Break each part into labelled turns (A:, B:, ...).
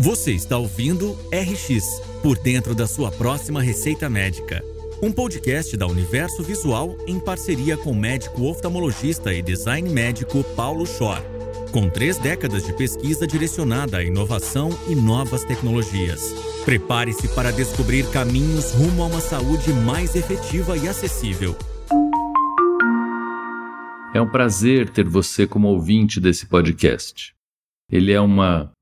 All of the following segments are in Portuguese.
A: Você está ouvindo RX Por Dentro da Sua Próxima Receita Médica. Um podcast da Universo Visual em parceria com o médico oftalmologista e design médico Paulo Schor. Com três décadas de pesquisa direcionada à inovação e novas tecnologias. Prepare-se para descobrir caminhos rumo a uma saúde mais efetiva e acessível.
B: É um prazer ter você como ouvinte desse podcast. Ele é uma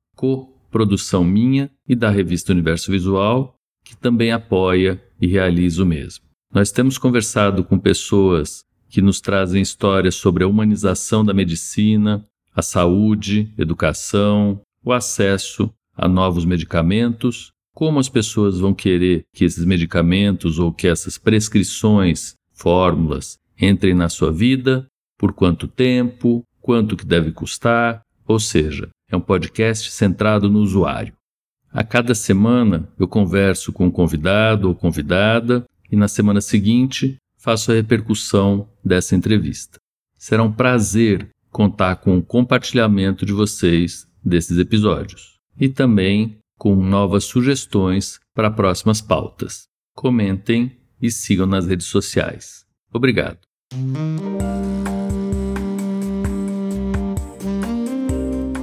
B: co-produção minha e da revista Universo Visual, que também apoia e realiza o mesmo. Nós temos conversado com pessoas que nos trazem histórias sobre a humanização da medicina, a saúde, educação, o acesso a novos medicamentos, como as pessoas vão querer que esses medicamentos ou que essas prescrições, fórmulas, entrem na sua vida, por quanto tempo, quanto que deve custar, ou seja, é um podcast centrado no usuário. A cada semana eu converso com um convidado ou convidada e na semana seguinte faço a repercussão dessa entrevista. Será um prazer contar com o compartilhamento de vocês desses episódios e também com novas sugestões para próximas pautas. Comentem e sigam nas redes sociais. Obrigado.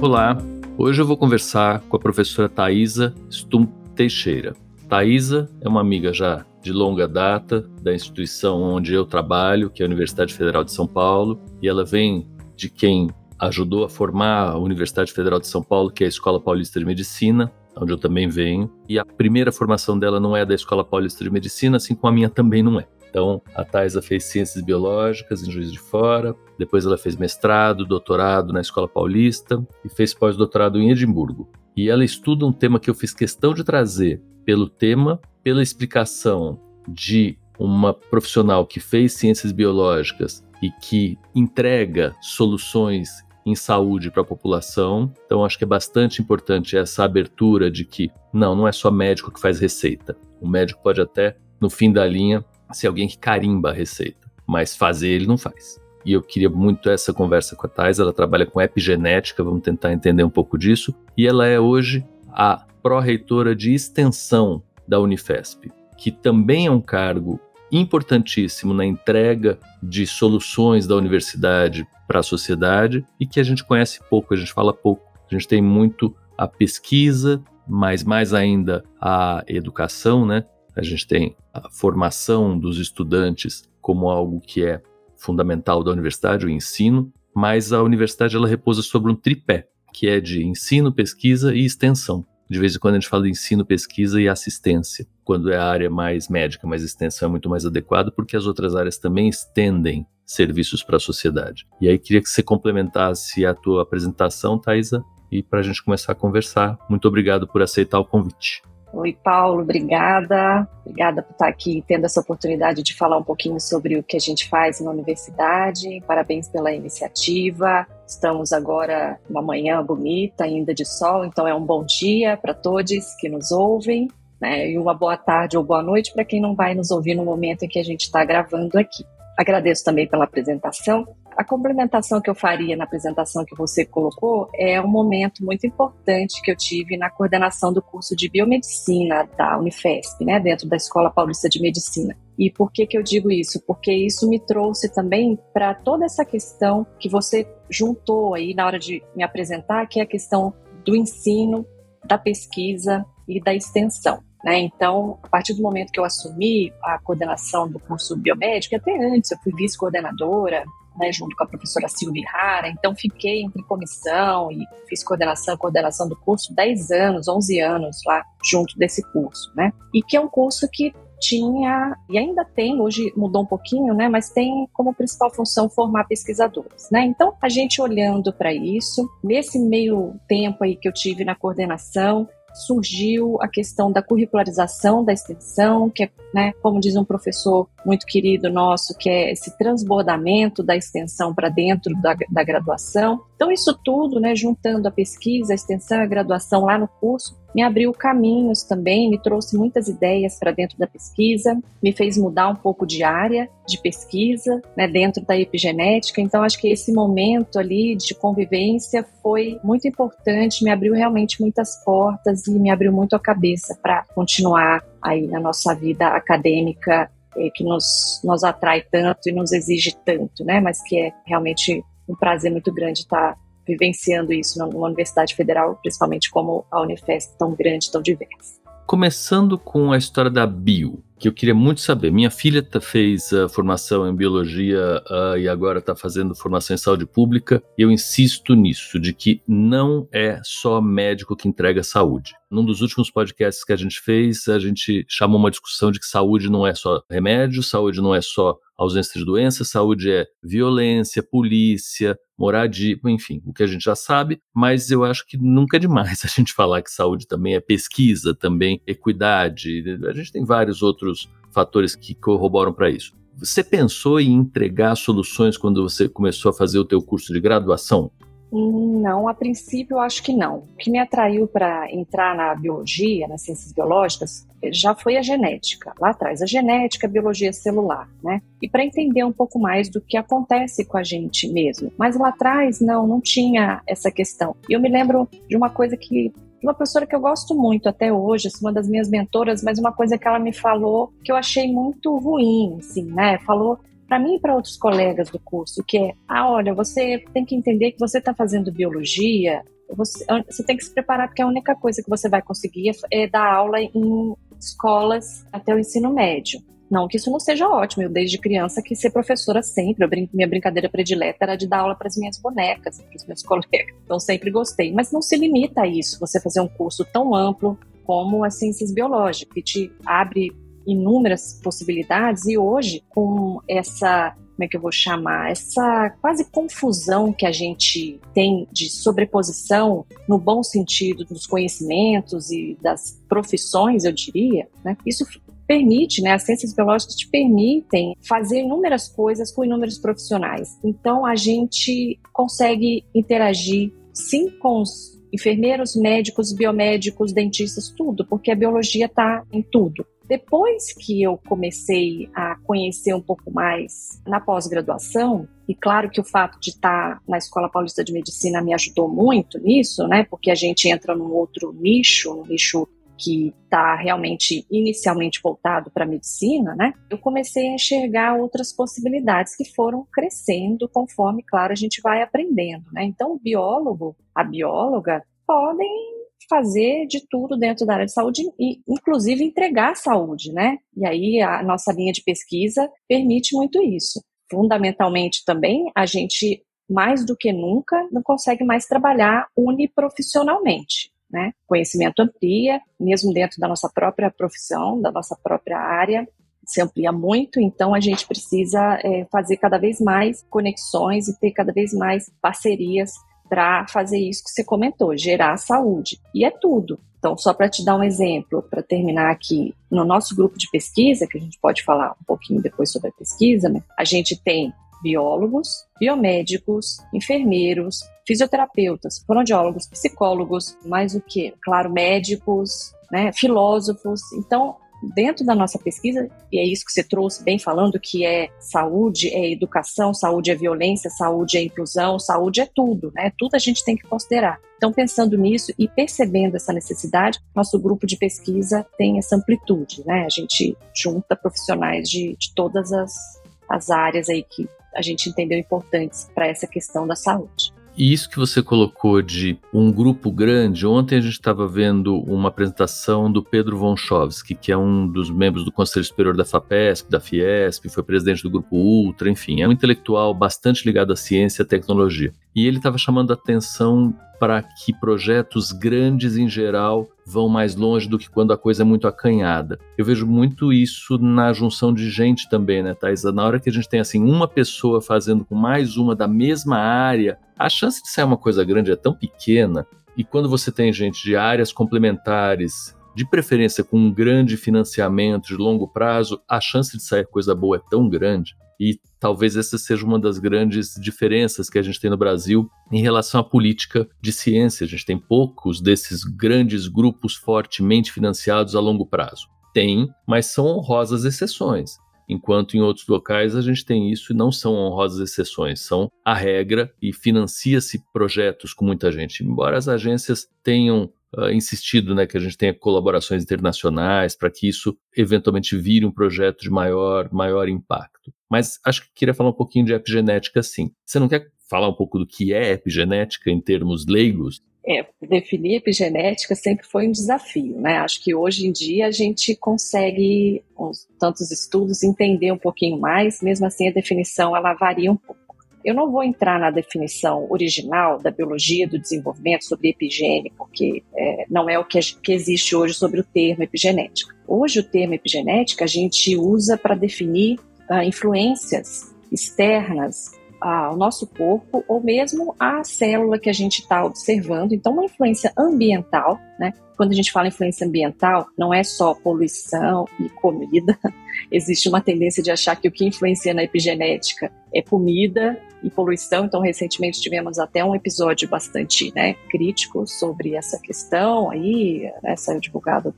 B: Olá, hoje eu vou conversar com a professora Thaisa Stum Teixeira. Thaisa é uma amiga já de longa data da instituição onde eu trabalho, que é a Universidade Federal de São Paulo, e ela vem de quem ajudou a formar a Universidade Federal de São Paulo, que é a Escola Paulista de Medicina, onde eu também venho. E a primeira formação dela não é da Escola Paulista de Medicina, assim como a minha também não é. Então, a Thaisa fez Ciências Biológicas em Juiz de Fora, depois ela fez mestrado, doutorado na Escola Paulista e fez pós-doutorado em Edimburgo. E ela estuda um tema que eu fiz questão de trazer pelo tema, pela explicação de uma profissional que fez ciências biológicas e que entrega soluções em saúde para a população. Então, acho que é bastante importante essa abertura de que não, não é só médico que faz receita. O médico pode até, no fim da linha, ser alguém que carimba a receita, mas fazer ele não faz. E eu queria muito essa conversa com a Thais, ela trabalha com epigenética, vamos tentar entender um pouco disso, e ela é hoje a pró-reitora de extensão da Unifesp, que também é um cargo importantíssimo na entrega de soluções da universidade para a sociedade e que a gente conhece pouco, a gente fala pouco. A gente tem muito a pesquisa, mas mais ainda a educação, né? A gente tem a formação dos estudantes como algo que é fundamental da universidade, o ensino, mas a universidade ela repousa sobre um tripé, que é de ensino, pesquisa e extensão. De vez em quando a gente fala de ensino, pesquisa e assistência, quando é a área mais médica, mas extensão é muito mais adequada, porque as outras áreas também estendem serviços para a sociedade. E aí queria que você complementasse a tua apresentação, Thaisa, e para a gente começar a conversar. Muito obrigado por aceitar o convite.
C: Oi, Paulo, obrigada. Obrigada por estar aqui tendo essa oportunidade de falar um pouquinho sobre o que a gente faz na universidade. Parabéns pela iniciativa. Estamos agora uma manhã bonita, ainda de sol, então é um bom dia para todos que nos ouvem. Né? E uma boa tarde ou boa noite para quem não vai nos ouvir no momento em que a gente está gravando aqui. Agradeço também pela apresentação a complementação que eu faria na apresentação que você colocou é um momento muito importante que eu tive na coordenação do curso de biomedicina da Unifesp, né, dentro da Escola Paulista de Medicina. E por que, que eu digo isso? Porque isso me trouxe também para toda essa questão que você juntou aí na hora de me apresentar, que é a questão do ensino, da pesquisa e da extensão. Né? Então, a partir do momento que eu assumi a coordenação do curso biomédico, até antes eu fui vice-coordenadora, né, junto com a professora Silvia Rara, então fiquei entre comissão e fiz coordenação, coordenação do curso 10 anos, 11 anos lá junto desse curso, né? E que é um curso que tinha e ainda tem, hoje mudou um pouquinho, né, mas tem como principal função formar pesquisadores, né? Então, a gente olhando para isso, nesse meio tempo aí que eu tive na coordenação, surgiu a questão da curricularização da extensão, que é, né, como diz um professor muito querido nosso, que é esse transbordamento da extensão para dentro da, da graduação. Então, isso tudo, né, juntando a pesquisa, a extensão, a graduação lá no curso, me abriu caminhos também, me trouxe muitas ideias para dentro da pesquisa, me fez mudar um pouco de área de pesquisa, né, dentro da epigenética. Então, acho que esse momento ali de convivência foi muito importante, me abriu realmente muitas portas e me abriu muito a cabeça para continuar aí na nossa vida acadêmica eh, que nos, nos atrai tanto e nos exige tanto, né? Mas que é realmente um prazer muito grande estar vivenciando isso numa universidade federal, principalmente como a Unifesp tão grande, tão diversa.
B: Começando com a história da bio, que eu queria muito saber. Minha filha tá, fez a formação em biologia uh, e agora está fazendo formação em saúde pública. Eu insisto nisso, de que não é só médico que entrega saúde. Num dos últimos podcasts que a gente fez, a gente chamou uma discussão de que saúde não é só remédio, saúde não é só ausência de doença, saúde é violência, polícia, moradia, enfim, o que a gente já sabe, mas eu acho que nunca é demais a gente falar que saúde também é pesquisa, também equidade, a gente tem vários outros fatores que corroboram para isso. Você pensou em entregar soluções quando você começou a fazer o teu curso de graduação?
C: Não, a princípio eu acho que não. O que me atraiu para entrar na biologia, nas ciências biológicas, já foi a genética. Lá atrás, a genética, a biologia celular, né? E para entender um pouco mais do que acontece com a gente mesmo. Mas lá atrás, não, não tinha essa questão. E eu me lembro de uma coisa que uma professora que eu gosto muito até hoje, assim, uma das minhas mentoras, mas uma coisa que ela me falou que eu achei muito ruim, assim, né? Falou para mim e para outros colegas do curso, que é, ah, olha, você tem que entender que você está fazendo biologia, você, você, tem que se preparar porque a única coisa que você vai conseguir é, é dar aula em escolas até o ensino médio. Não que isso não seja ótimo, eu desde criança quis ser professora sempre, minha brincadeira predileta era de dar aula para as minhas bonecas, para os meus colegas, então sempre gostei. Mas não se limita a isso, você fazer um curso tão amplo como as ciências biológicas, que te abre inúmeras possibilidades e hoje com essa como é que eu vou chamar, essa quase confusão que a gente tem de sobreposição, no bom sentido dos conhecimentos e das profissões, eu diria, né? isso permite, né, as ciências biológicas te permitem fazer inúmeras coisas com inúmeros profissionais. Então a gente consegue interagir sim com os enfermeiros, médicos, biomédicos, dentistas, tudo, porque a biologia está em tudo. Depois que eu comecei a conhecer um pouco mais na pós-graduação, e claro que o fato de estar na Escola Paulista de Medicina me ajudou muito nisso, né? Porque a gente entra num outro nicho, um nicho que está realmente inicialmente voltado para a medicina, né? Eu comecei a enxergar outras possibilidades que foram crescendo conforme, claro, a gente vai aprendendo, né? Então, o biólogo, a bióloga podem fazer de tudo dentro da área de saúde e, inclusive, entregar saúde, né? E aí a nossa linha de pesquisa permite muito isso. Fundamentalmente também, a gente, mais do que nunca, não consegue mais trabalhar uniprofissionalmente. Né? Conhecimento amplia, mesmo dentro da nossa própria profissão, da nossa própria área, se amplia muito, então a gente precisa é, fazer cada vez mais conexões e ter cada vez mais parcerias para fazer isso que você comentou, gerar saúde. E é tudo. Então, só para te dar um exemplo, para terminar aqui, no nosso grupo de pesquisa, que a gente pode falar um pouquinho depois sobre a pesquisa, né? a gente tem biólogos, biomédicos, enfermeiros, fisioterapeutas, fonoaudiólogos, psicólogos, mais o que? Claro, médicos, né, filósofos. Então, dentro da nossa pesquisa, e é isso que você trouxe bem falando, que é saúde, é educação, saúde é violência, saúde é inclusão, saúde é tudo, né? Tudo a gente tem que considerar. Então, pensando nisso e percebendo essa necessidade, nosso grupo de pesquisa tem essa amplitude, né? A gente junta profissionais de, de todas as, as áreas aí que a gente entendeu importantes para essa questão da saúde.
B: E isso que você colocou de um grupo grande, ontem a gente estava vendo uma apresentação do Pedro Vonchovski, que é um dos membros do Conselho Superior da FAPESP, da Fiesp, foi presidente do Grupo Ultra, enfim, é um intelectual bastante ligado à ciência e à tecnologia. E ele estava chamando atenção para que projetos grandes em geral vão mais longe do que quando a coisa é muito acanhada. Eu vejo muito isso na junção de gente também, né, Thaisa? Na hora que a gente tem assim uma pessoa fazendo com mais uma da mesma área, a chance de sair uma coisa grande é tão pequena. E quando você tem gente de áreas complementares, de preferência com um grande financiamento de longo prazo, a chance de sair coisa boa é tão grande. E talvez essa seja uma das grandes diferenças que a gente tem no Brasil em relação à política de ciência. A gente tem poucos desses grandes grupos fortemente financiados a longo prazo. Tem, mas são honrosas exceções enquanto em outros locais a gente tem isso e não são honrosas exceções, são a regra e financia-se projetos com muita gente. Embora as agências tenham uh, insistido né, que a gente tenha colaborações internacionais para que isso eventualmente vire um projeto de maior, maior impacto. Mas acho que queria falar um pouquinho de epigenética sim. Você não quer falar um pouco do que é epigenética em termos leigos?
C: É, definir epigenética sempre foi um desafio, né? Acho que hoje em dia a gente consegue, com tantos estudos, entender um pouquinho mais, mesmo assim a definição ela varia um pouco. Eu não vou entrar na definição original da biologia do desenvolvimento sobre epigênese, porque é, não é o que, que existe hoje sobre o termo epigenética. Hoje o termo epigenética a gente usa para definir uh, influências externas ao nosso corpo ou mesmo à célula que a gente está observando. Então, uma influência ambiental, né? Quando a gente fala influência ambiental, não é só poluição e comida. Existe uma tendência de achar que o que influencia na epigenética é comida e poluição. Então, recentemente tivemos até um episódio bastante né, crítico sobre essa questão aí, né, saiu divulgado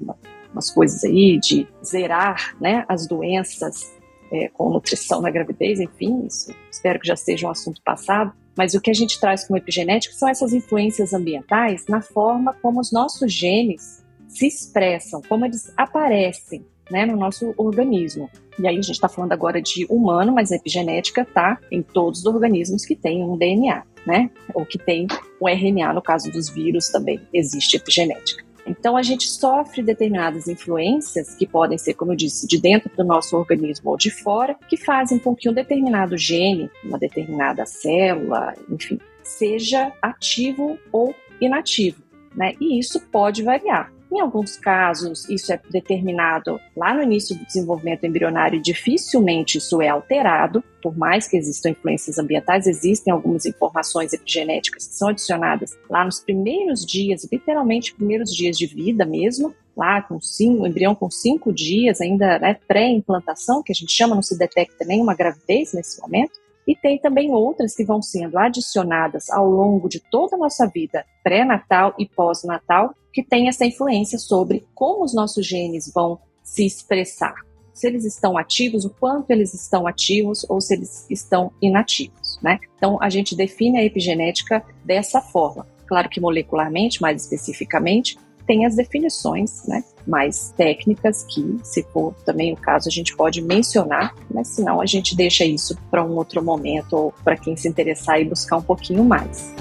C: umas coisas aí de zerar né, as doenças é, com nutrição na gravidez, enfim, isso espero que já seja um assunto passado. Mas o que a gente traz como epigenético são essas influências ambientais na forma como os nossos genes se expressam, como eles aparecem né, no nosso organismo. E aí a gente está falando agora de humano, mas a epigenética está em todos os organismos que têm um DNA, né? Ou que tem um RNA, no caso dos vírus também existe epigenética. Então, a gente sofre determinadas influências, que podem ser, como eu disse, de dentro do nosso organismo ou de fora, que fazem com que um determinado gene, uma determinada célula, enfim, seja ativo ou inativo. Né? E isso pode variar. Em alguns casos, isso é determinado lá no início do desenvolvimento embrionário, dificilmente isso é alterado, por mais que existam influências ambientais, existem algumas informações epigenéticas que são adicionadas lá nos primeiros dias, literalmente primeiros dias de vida mesmo, lá com cinco, o embrião com cinco dias, ainda né, pré-implantação, que a gente chama, não se detecta nenhuma gravidez nesse momento. E tem também outras que vão sendo adicionadas ao longo de toda a nossa vida, pré-natal e pós-natal, que tem essa influência sobre como os nossos genes vão se expressar. Se eles estão ativos, o quanto eles estão ativos ou se eles estão inativos, né? Então, a gente define a epigenética dessa forma. Claro que molecularmente, mais especificamente, tem as definições né, mais técnicas, que, se for também o caso, a gente pode mencionar, mas senão a gente deixa isso para um outro momento ou para quem se interessar e buscar um pouquinho mais.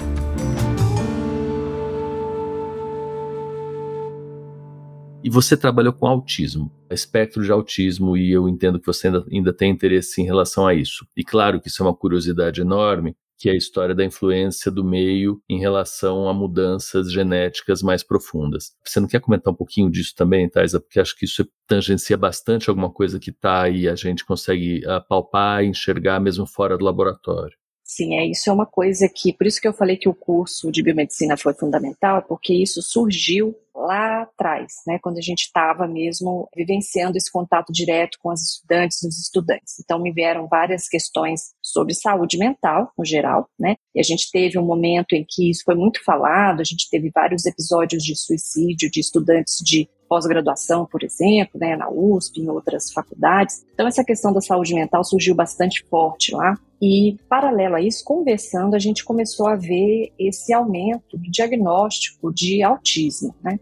B: E você trabalhou com autismo, espectro de autismo, e eu entendo que você ainda, ainda tem interesse em relação a isso. E claro que isso é uma curiosidade enorme, que é a história da influência do meio em relação a mudanças genéticas mais profundas. Você não quer comentar um pouquinho disso também, Thaisa? Porque acho que isso tangencia bastante alguma coisa que está aí, a gente consegue palpar e enxergar mesmo fora do laboratório.
C: Sim, é isso é uma coisa que, por isso que eu falei que o curso de biomedicina foi fundamental, porque isso surgiu lá atrás, né, quando a gente estava mesmo vivenciando esse contato direto com as estudantes e os estudantes. Então me vieram várias questões sobre saúde mental, no geral, né? E a gente teve um momento em que isso foi muito falado, a gente teve vários episódios de suicídio de estudantes de pós-graduação, por exemplo, né, na USP, em outras faculdades. Então, essa questão da saúde mental surgiu bastante forte lá. E, paralelo a isso, conversando, a gente começou a ver esse aumento do diagnóstico de autismo, né?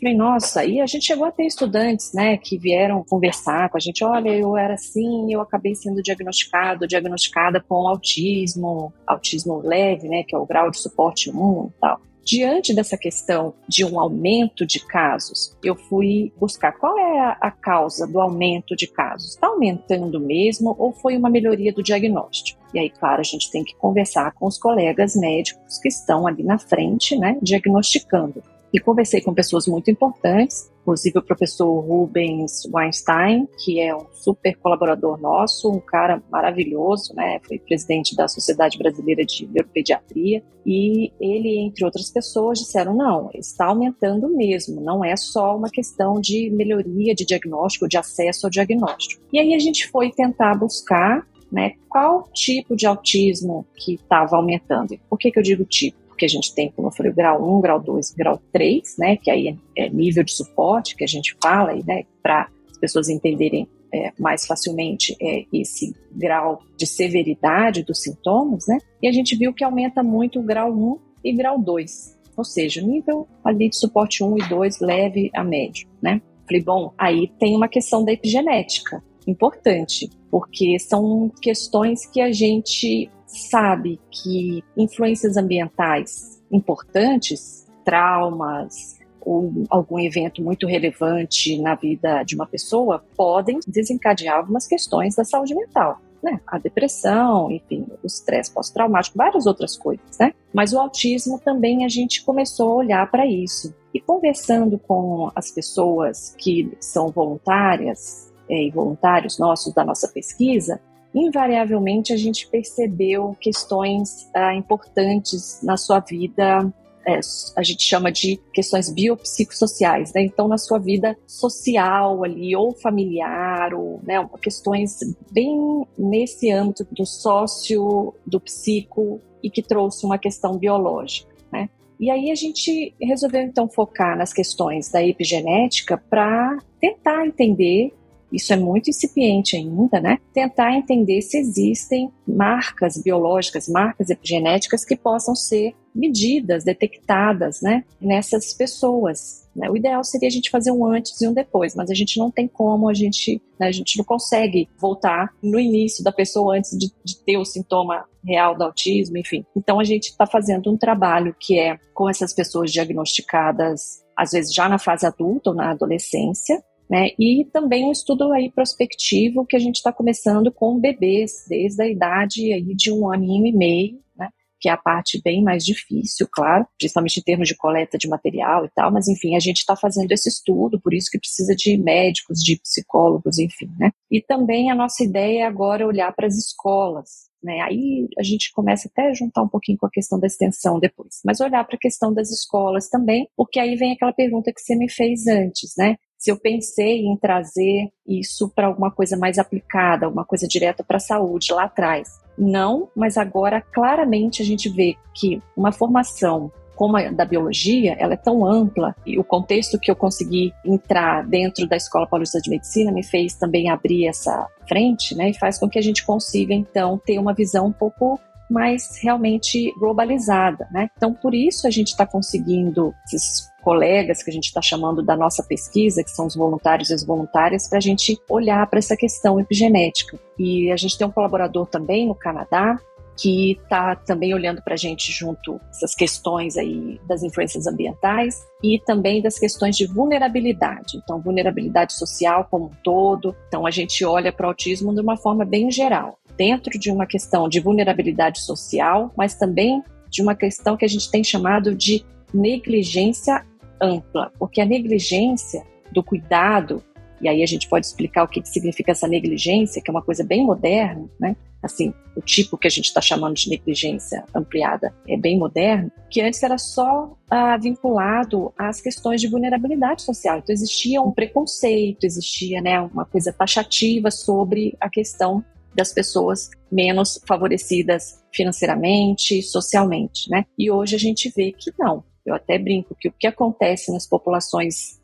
C: Falei, nossa, e a gente chegou a ter estudantes, né, que vieram conversar com a gente, olha, eu era assim, eu acabei sendo diagnosticado, diagnosticada com autismo, autismo leve, né, que é o grau de suporte 1 e tal. Diante dessa questão de um aumento de casos, eu fui buscar qual é a, causa do aumento de casos. Está aumentando mesmo ou foi uma melhoria do diagnóstico? E aí, claro, a gente tem que conversar com os colegas médicos que estão ali na frente, né, diagnosticando e conversei com pessoas muito importantes, inclusive o professor Rubens Weinstein, que é um super colaborador nosso, um cara maravilhoso, né? Foi presidente da Sociedade Brasileira de Neuropediatria, e ele, entre outras pessoas, disseram: não, está aumentando mesmo, não é só uma questão de melhoria de diagnóstico, de acesso ao diagnóstico. E aí a gente foi tentar buscar né, qual tipo de autismo que estava aumentando. Por que, que eu digo tipo? Porque a gente tem, como eu falei, o grau 1, grau 2, grau 3, né, que aí é, é nível de suporte que a gente fala, né, para as pessoas entenderem é, mais facilmente é, esse grau de severidade dos sintomas, né? E a gente viu que aumenta muito o grau 1 e grau 2, ou seja, nível ali de suporte 1 e 2, leve a médio, né? Falei, bom, aí tem uma questão da epigenética, importante, porque são questões que a gente sabe que influências ambientais importantes, traumas, ou algum evento muito relevante na vida de uma pessoa podem desencadear algumas questões da saúde mental. Né? A depressão, enfim, o estresse pós-traumático, várias outras coisas, né? Mas o autismo também a gente começou a olhar para isso. E conversando com as pessoas que são voluntárias é, e voluntários nossos da nossa pesquisa, invariavelmente a gente percebeu questões ah, importantes na sua vida é, a gente chama de questões biopsicossociais, né? Então, na sua vida social ali, ou familiar, ou né, questões bem nesse âmbito do sócio, do psico, e que trouxe uma questão biológica, né? E aí a gente resolveu então focar nas questões da epigenética para tentar entender isso é muito incipiente ainda, né? Tentar entender se existem marcas biológicas, marcas epigenéticas que possam ser medidas, detectadas, né, nessas pessoas. Né? O ideal seria a gente fazer um antes e um depois, mas a gente não tem como, a gente, né, a gente não consegue voltar no início da pessoa antes de, de ter o sintoma real do autismo, enfim. Então a gente está fazendo um trabalho que é com essas pessoas diagnosticadas, às vezes já na fase adulta ou na adolescência, né? E também um estudo aí prospectivo que a gente está começando com bebês, desde a idade aí de um aninho e meio, né? que é a parte bem mais difícil, claro, principalmente em termos de coleta de material e tal, mas enfim, a gente está fazendo esse estudo, por isso que precisa de médicos, de psicólogos, enfim, né? E também a nossa ideia é agora olhar para as escolas, né? Aí a gente começa até a juntar um pouquinho com a questão da extensão depois, mas olhar para a questão das escolas também, porque aí vem aquela pergunta que você me fez antes, né? Se eu pensei em trazer isso para alguma coisa mais aplicada, alguma coisa direta para a saúde lá atrás. Não, mas agora claramente a gente vê que uma formação como a da biologia, ela é tão ampla e o contexto que eu consegui entrar dentro da Escola Paulista de Medicina me fez também abrir essa frente, né, e faz com que a gente consiga então ter uma visão um pouco mais realmente globalizada, né? Então, por isso a gente está conseguindo esses colegas que a gente está chamando da nossa pesquisa, que são os voluntários e as voluntárias, para a gente olhar para essa questão epigenética. E a gente tem um colaborador também no Canadá que está também olhando para a gente junto essas questões aí das influências ambientais e também das questões de vulnerabilidade. Então, vulnerabilidade social como um todo. Então, a gente olha para o autismo de uma forma bem geral, dentro de uma questão de vulnerabilidade social, mas também de uma questão que a gente tem chamado de negligência ampla, porque a negligência do cuidado, e aí a gente pode explicar o que, significa essa negligência, que é uma coisa bem moderna, né? Assim, o tipo que a gente está chamando de negligência ampliada é bem moderno, que antes era só ah, vinculado às questões de vulnerabilidade social. Então existia um preconceito, existia né, uma coisa taxativa sobre a questão das pessoas menos favorecidas financeiramente, socialmente, né? E hoje a gente vê que não. Eu até brinco que o que acontece nas populações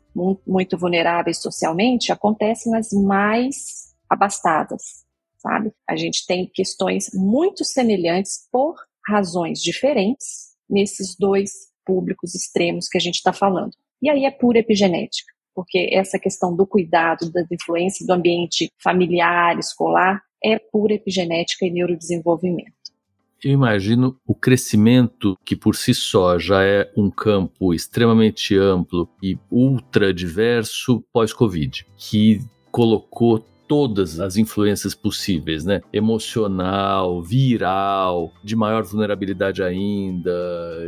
C: muito vulneráveis socialmente acontece nas mais abastadas, sabe? A gente tem questões muito semelhantes por razões diferentes nesses dois públicos extremos que a gente está falando. E aí é pura epigenética, porque essa questão do cuidado, da influência do ambiente familiar, escolar, é pura epigenética e neurodesenvolvimento
B: eu imagino o crescimento, que por si só já é um campo extremamente amplo e ultra diverso pós-Covid, que colocou todas as influências possíveis, né? Emocional, viral, de maior vulnerabilidade ainda,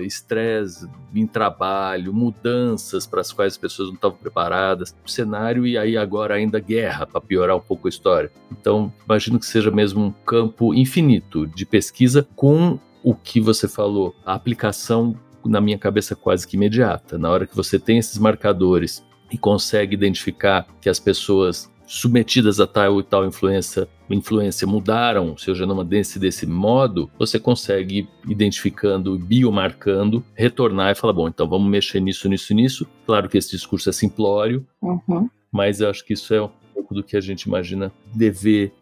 B: estresse em trabalho, mudanças para as quais as pessoas não estavam preparadas, cenário e aí agora ainda guerra para piorar um pouco a história. Então, imagino que seja mesmo um campo infinito de pesquisa com o que você falou, a aplicação na minha cabeça quase que imediata. Na hora que você tem esses marcadores e consegue identificar que as pessoas submetidas a tal e tal influência, influência mudaram seu genoma desse desse modo, você consegue identificando, biomarcando, retornar e falar, bom, então vamos mexer nisso, nisso, nisso. Claro que esse discurso é simplório, uhum. mas eu acho que isso é um pouco do que a gente imagina dever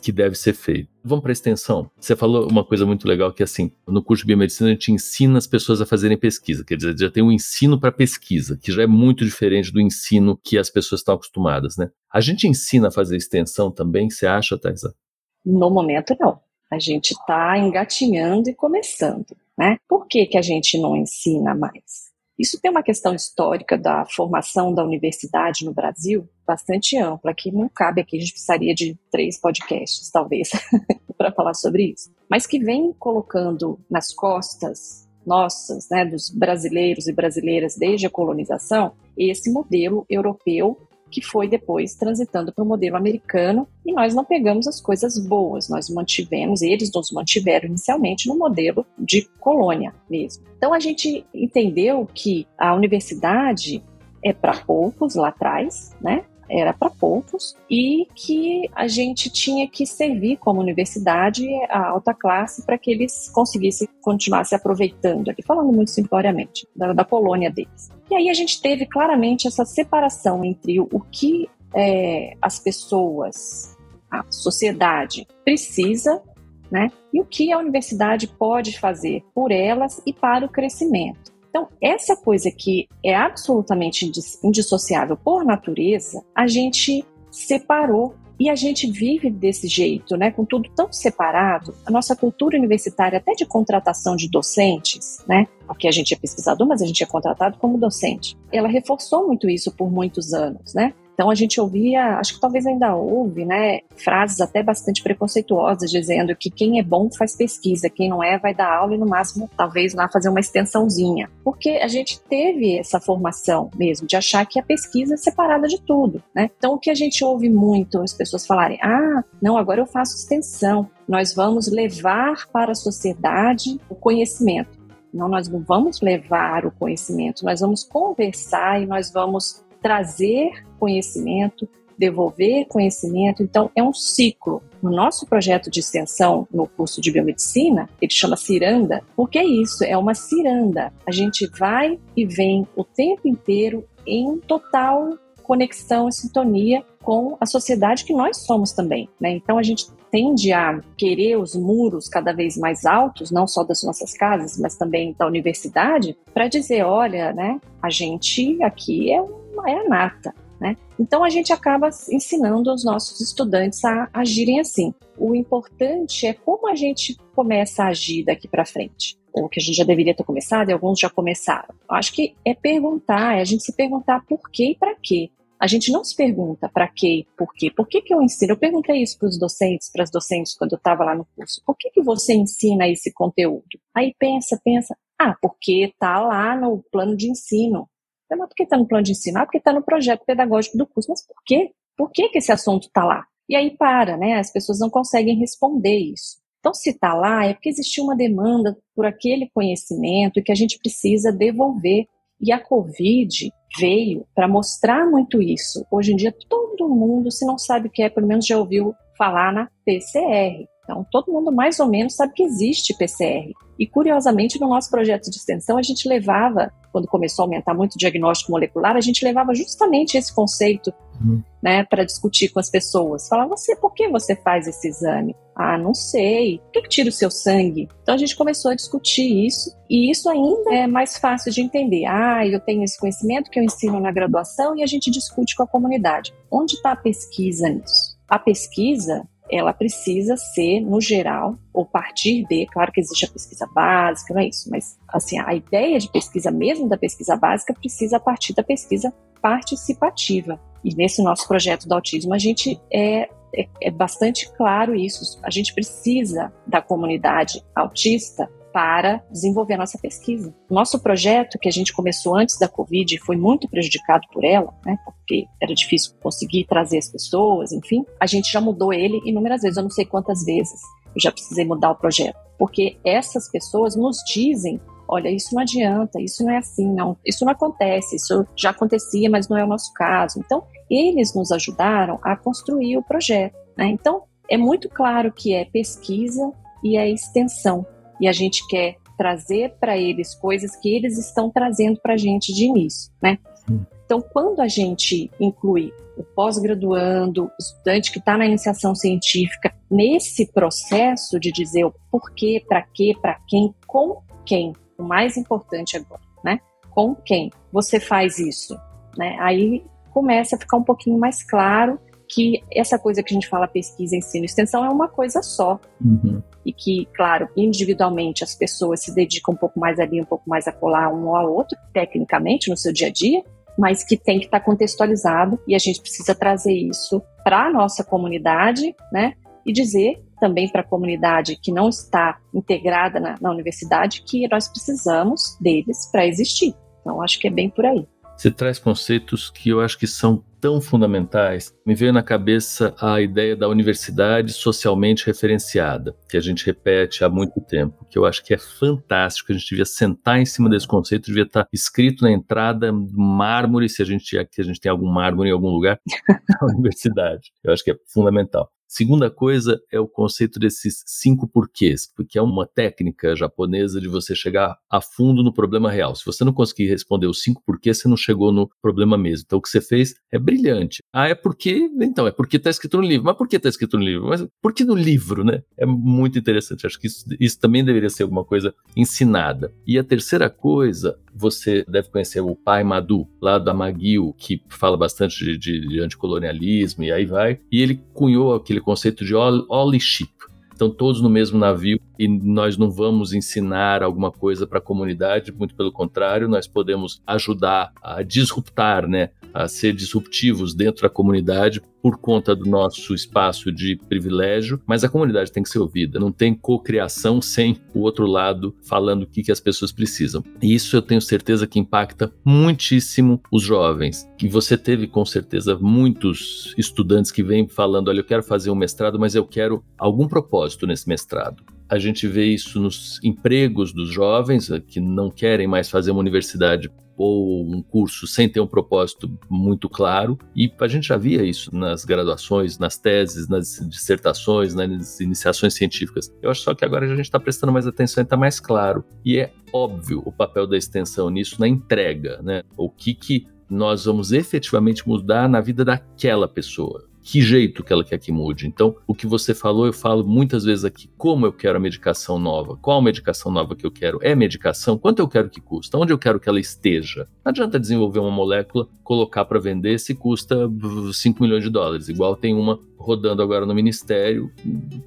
B: que deve ser feito. Vamos para a extensão. Você falou uma coisa muito legal que assim, no curso de biomedicina a gente ensina as pessoas a fazerem pesquisa, quer dizer, já tem um ensino para pesquisa, que já é muito diferente do ensino que as pessoas estão acostumadas, né? A gente ensina a fazer extensão também, você acha, Thaisa?
C: No momento não. A gente está engatinhando e começando, né? Por que, que a gente não ensina mais? Isso tem uma questão histórica da formação da universidade no Brasil bastante ampla, que não cabe aqui, a gente precisaria de três podcasts, talvez, para falar sobre isso. Mas que vem colocando nas costas nossas, né, dos brasileiros e brasileiras desde a colonização, esse modelo europeu que foi depois transitando para o modelo americano, e nós não pegamos as coisas boas, nós mantivemos, eles nos mantiveram inicialmente no modelo de colônia mesmo. Então a gente entendeu que a universidade é para poucos lá atrás, né? Era para poucos e que a gente tinha que servir como universidade a alta classe para que eles conseguissem continuar se aproveitando, aqui falando muito simploriamente, da, da colônia deles. E aí a gente teve claramente essa separação entre o que é, as pessoas, a sociedade precisa, né, e o que a universidade pode fazer por elas e para o crescimento. Então, essa coisa que é absolutamente indissociável por natureza, a gente separou e a gente vive desse jeito, né, com tudo tão separado. A nossa cultura universitária, até de contratação de docentes, né, porque a gente é pesquisador, mas a gente é contratado como docente, ela reforçou muito isso por muitos anos, né? Então a gente ouvia, acho que talvez ainda ouve, né, frases até bastante preconceituosas dizendo que quem é bom faz pesquisa, quem não é vai dar aula e no máximo talvez lá fazer uma extensãozinha. Porque a gente teve essa formação mesmo de achar que a pesquisa é separada de tudo, né? Então o que a gente ouve muito as pessoas falarem: "Ah, não, agora eu faço extensão. Nós vamos levar para a sociedade o conhecimento". Não, nós não vamos levar o conhecimento, nós vamos conversar e nós vamos trazer conhecimento, devolver conhecimento. Então, é um ciclo. No nosso projeto de extensão no curso de biomedicina, ele chama ciranda, porque é isso, é uma ciranda. A gente vai e vem o tempo inteiro em total conexão e sintonia com a sociedade que nós somos também. Né? Então, a gente tende a querer os muros cada vez mais altos, não só das nossas casas, mas também da universidade, para dizer, olha, né, a gente aqui é um é a nata. Né? Então a gente acaba ensinando os nossos estudantes a agirem assim. O importante é como a gente começa a agir daqui para frente. Ou que a gente já deveria ter começado e alguns já começaram. Acho que é perguntar, é a gente se perguntar por quê e para quê. A gente não se pergunta para quê por quê. Por que, que eu ensino? Eu perguntei isso para os docentes, para as docentes quando eu estava lá no curso. Por que, que você ensina esse conteúdo? Aí pensa, pensa. Ah, porque está lá no plano de ensino. Mas por que está no plano de ensino? Ah, porque está no projeto pedagógico do curso. Mas por quê? Por que, que esse assunto está lá? E aí para, né? As pessoas não conseguem responder isso. Então, se está lá, é porque existiu uma demanda por aquele conhecimento que a gente precisa devolver. E a Covid veio para mostrar muito isso. Hoje em dia, todo mundo, se não sabe o que é, pelo menos já ouviu falar na PCR. Então, todo mundo mais ou menos sabe que existe PCR. E, curiosamente, no nosso projeto de extensão, a gente levava, quando começou a aumentar muito o diagnóstico molecular, a gente levava justamente esse conceito uhum. né, para discutir com as pessoas. Falava, você, por que você faz esse exame? Ah, não sei. Por que, que tira o seu sangue? Então, a gente começou a discutir isso. E isso ainda é mais fácil de entender. Ah, eu tenho esse conhecimento que eu ensino na graduação e a gente discute com a comunidade. Onde está a pesquisa nisso? A pesquisa ela precisa ser, no geral, ou partir de, claro que existe a pesquisa básica, não é isso, mas assim, a ideia de pesquisa mesmo da pesquisa básica precisa partir da pesquisa participativa. E nesse nosso projeto do autismo, a gente é, é, é bastante claro isso. A gente precisa da comunidade autista para desenvolver a nossa pesquisa. Nosso projeto, que a gente começou antes da Covid, foi muito prejudicado por ela, né, porque era difícil conseguir trazer as pessoas, enfim. A gente já mudou ele inúmeras vezes, eu não sei quantas vezes eu já precisei mudar o projeto, porque essas pessoas nos dizem olha, isso não adianta, isso não é assim, não, isso não acontece, isso já acontecia, mas não é o nosso caso. Então, eles nos ajudaram a construir o projeto. Né? Então, é muito claro que é pesquisa e é extensão. E a gente quer trazer para eles coisas que eles estão trazendo para a gente de início, né? Então, quando a gente inclui o pós-graduando, o estudante que está na iniciação científica, nesse processo de dizer o porquê, para quê, para quem, com quem, o mais importante agora, né? Com quem você faz isso, né? Aí começa a ficar um pouquinho mais claro que essa coisa que a gente fala pesquisa, ensino e extensão é uma coisa só. Uhum. E que, claro, individualmente as pessoas se dedicam um pouco mais ali, um pouco mais a colar um ao outro, tecnicamente, no seu dia a dia, mas que tem que estar tá contextualizado e a gente precisa trazer isso para a nossa comunidade, né? E dizer também para a comunidade que não está integrada na, na universidade que nós precisamos deles para existir. Então, acho que é bem por aí.
B: Você traz conceitos que eu acho que são tão fundamentais. Me veio na cabeça a ideia da universidade socialmente referenciada, que a gente repete há muito tempo, que eu acho que é fantástico. A gente devia sentar em cima desse conceito, devia estar escrito na entrada mármore, se a gente, se a gente tem algum mármore em algum lugar, da universidade. Eu acho que é fundamental. Segunda coisa é o conceito desses cinco porquês, porque é uma técnica japonesa de você chegar a fundo no problema real. Se você não conseguir responder os cinco porquês, você não chegou no problema mesmo. Então o que você fez é brilhante. Ah, é porque. Então, é porque está escrito no livro. Mas por que está escrito no livro? Mas por que no livro, né? É muito interessante. Acho que isso, isso também deveria ser alguma coisa ensinada. E a terceira coisa você deve conhecer o pai Madu, lá da Magil, que fala bastante de, de, de anticolonialismo e aí vai. E ele cunhou aquele conceito de all ship. Então, todos no mesmo navio e nós não vamos ensinar alguma coisa para a comunidade, muito pelo contrário, nós podemos ajudar a disruptar, né, a ser disruptivos dentro da comunidade por conta do nosso espaço de privilégio, mas a comunidade tem que ser ouvida. Não tem cocriação sem o outro lado falando o que, que as pessoas precisam. E isso eu tenho certeza que impacta muitíssimo os jovens. Que você teve com certeza muitos estudantes que vêm falando: olha, eu quero fazer um mestrado, mas eu quero algum propósito nesse mestrado. A gente vê isso nos empregos dos jovens que não querem mais fazer uma universidade ou um curso sem ter um propósito muito claro. E a gente já via isso nas graduações, nas teses, nas dissertações, nas iniciações científicas. Eu acho só que agora a gente está prestando mais atenção e está mais claro. E é óbvio o papel da extensão nisso, na entrega, né? O que, que nós vamos efetivamente mudar na vida daquela pessoa que jeito que ela quer que mude. Então, o que você falou, eu falo muitas vezes aqui, como eu quero a medicação nova, qual medicação nova que eu quero, é medicação, quanto eu quero que custa, onde eu quero que ela esteja. Não adianta desenvolver uma molécula, colocar para vender se custa 5 milhões de dólares, igual tem uma rodando agora no Ministério,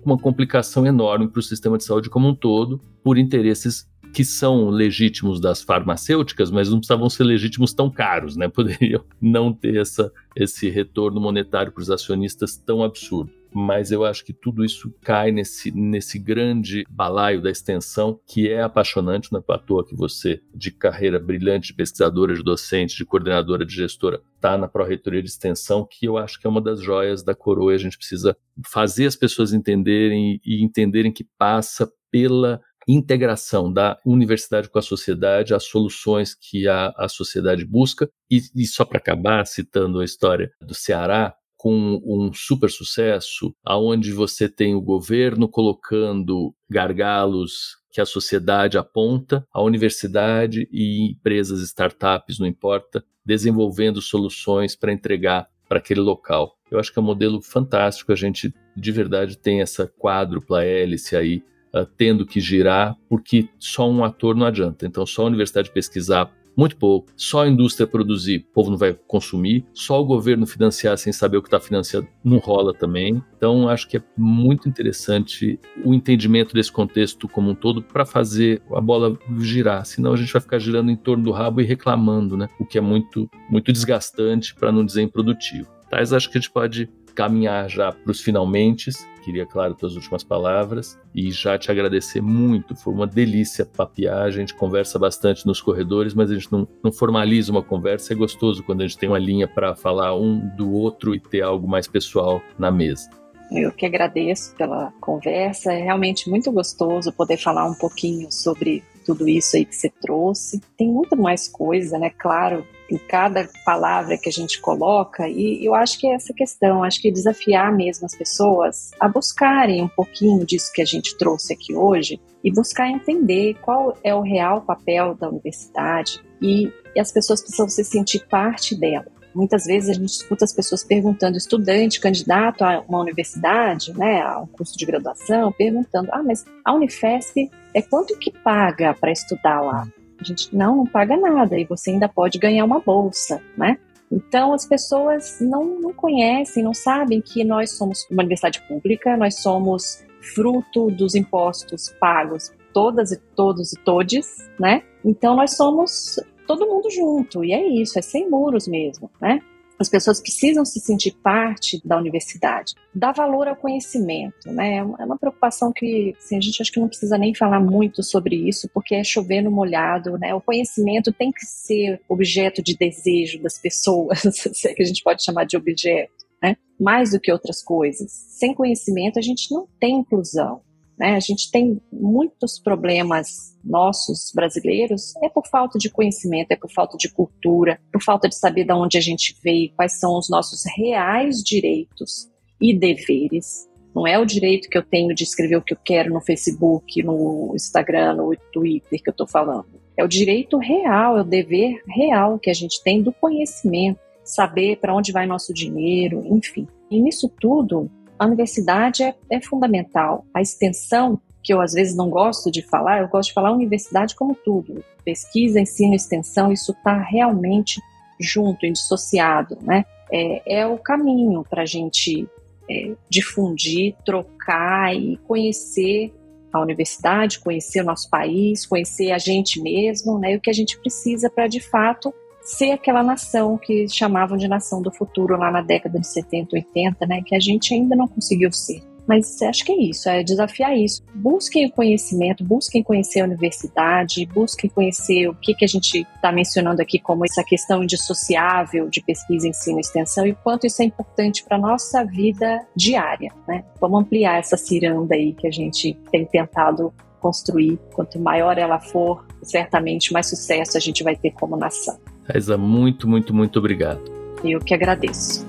B: uma complicação enorme para o sistema de saúde como um todo, por interesses que são legítimos das farmacêuticas, mas não precisavam ser legítimos tão caros, né? Poderiam não ter essa, esse retorno monetário para os acionistas tão absurdo. Mas eu acho que tudo isso cai nesse, nesse grande balaio da extensão que é apaixonante, não é à toa que você, de carreira brilhante de pesquisadora, de docente, de coordenadora, de gestora, está na Pró-Reitoria de Extensão, que eu acho que é uma das joias da coroa. A gente precisa fazer as pessoas entenderem e entenderem que passa pela integração da universidade com a sociedade, as soluções que a, a sociedade busca. E, e só para acabar, citando a história do Ceará, com um super sucesso, aonde você tem o governo colocando gargalos que a sociedade aponta, a universidade e empresas, startups, não importa, desenvolvendo soluções para entregar para aquele local. Eu acho que é um modelo fantástico, a gente de verdade tem essa quádrupla hélice aí uh, tendo que girar, porque só um ator não adianta. Então, só a universidade pesquisar muito pouco, só a indústria produzir, o povo não vai consumir, só o governo financiar sem saber o que está financiando não rola também. Então, acho que é muito interessante o entendimento desse contexto como um todo para fazer a bola girar, senão a gente vai ficar girando em torno do rabo e reclamando, né? O que é muito, muito desgastante, para não dizer improdutivo. Tais, acho que a gente pode caminhar já para os finalmente. Queria, claro, tuas últimas palavras e já te agradecer muito. Foi uma delícia papiar. A gente conversa bastante nos corredores, mas a gente não, não formaliza uma conversa. É gostoso quando a gente tem uma linha para falar um do outro e ter algo mais pessoal na mesa.
C: Eu que agradeço pela conversa. É realmente muito gostoso poder falar um pouquinho sobre tudo isso aí que você trouxe. Tem muito mais coisa, né? Claro, em cada palavra que a gente coloca, e eu acho que é essa questão, acho que desafiar mesmo as pessoas a buscarem um pouquinho disso que a gente trouxe aqui hoje e buscar entender qual é o real papel da universidade e, e as pessoas precisam se sentir parte dela. Muitas vezes a gente escuta as pessoas perguntando, estudante, candidato a uma universidade, né, a um curso de graduação, perguntando: ah, mas a Unifesp é quanto que paga para estudar lá? A gente não, não paga nada e você ainda pode ganhar uma bolsa, né? Então as pessoas não, não conhecem, não sabem que nós somos uma universidade pública, nós somos fruto dos impostos pagos todas e todos e todes, né? Então nós somos todo mundo junto, e é isso, é sem muros mesmo, né? As pessoas precisam se sentir parte da universidade, dar valor ao conhecimento, né? É uma é preocupação que assim, a gente acho que não precisa nem falar muito sobre isso, porque é chover no molhado, né? O conhecimento tem que ser objeto de desejo das pessoas, se é que a gente pode chamar de objeto, né? Mais do que outras coisas. Sem conhecimento a gente não tem inclusão. Né? A gente tem muitos problemas nossos brasileiros é por falta de conhecimento, é por falta de cultura, por falta de saber de onde a gente veio, quais são os nossos reais direitos e deveres. Não é o direito que eu tenho de escrever o que eu quero no Facebook, no Instagram, no Twitter que eu estou falando. É o direito real, é o dever real que a gente tem do conhecimento, saber para onde vai nosso dinheiro, enfim. E nisso tudo, a universidade é, é fundamental. A extensão, que eu às vezes não gosto de falar, eu gosto de falar universidade como tudo. Pesquisa, ensino, extensão, isso está realmente junto, indissociado, né? É, é o caminho para a gente é, difundir, trocar e conhecer a universidade, conhecer o nosso país, conhecer a gente mesmo, né? E o que a gente precisa para de fato ser aquela nação que chamavam de nação do futuro lá na década de 70, 80, né, que a gente ainda não conseguiu ser. Mas acho que é isso, é desafiar isso. Busquem o conhecimento, busquem conhecer a universidade, busquem conhecer o que, que a gente está mencionando aqui como essa questão indissociável de pesquisa, ensino e extensão e o quanto isso é importante para a nossa vida diária. Né? Vamos ampliar essa ciranda aí que a gente tem tentado construir. Quanto maior ela for, certamente mais sucesso a gente vai ter como nação.
B: Raíssa, muito, muito, muito obrigado.
C: Eu que agradeço.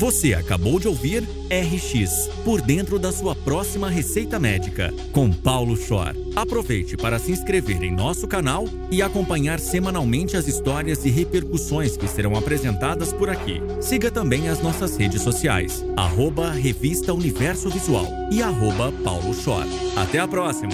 A: Você acabou de ouvir RX por dentro da sua próxima receita médica com Paulo Schor. Aproveite para se inscrever em nosso canal e acompanhar semanalmente as histórias e repercussões que serão apresentadas por aqui. Siga também as nossas redes sociais, arroba Revista Universo Visual e arroba Paulo Schor. Até a próxima!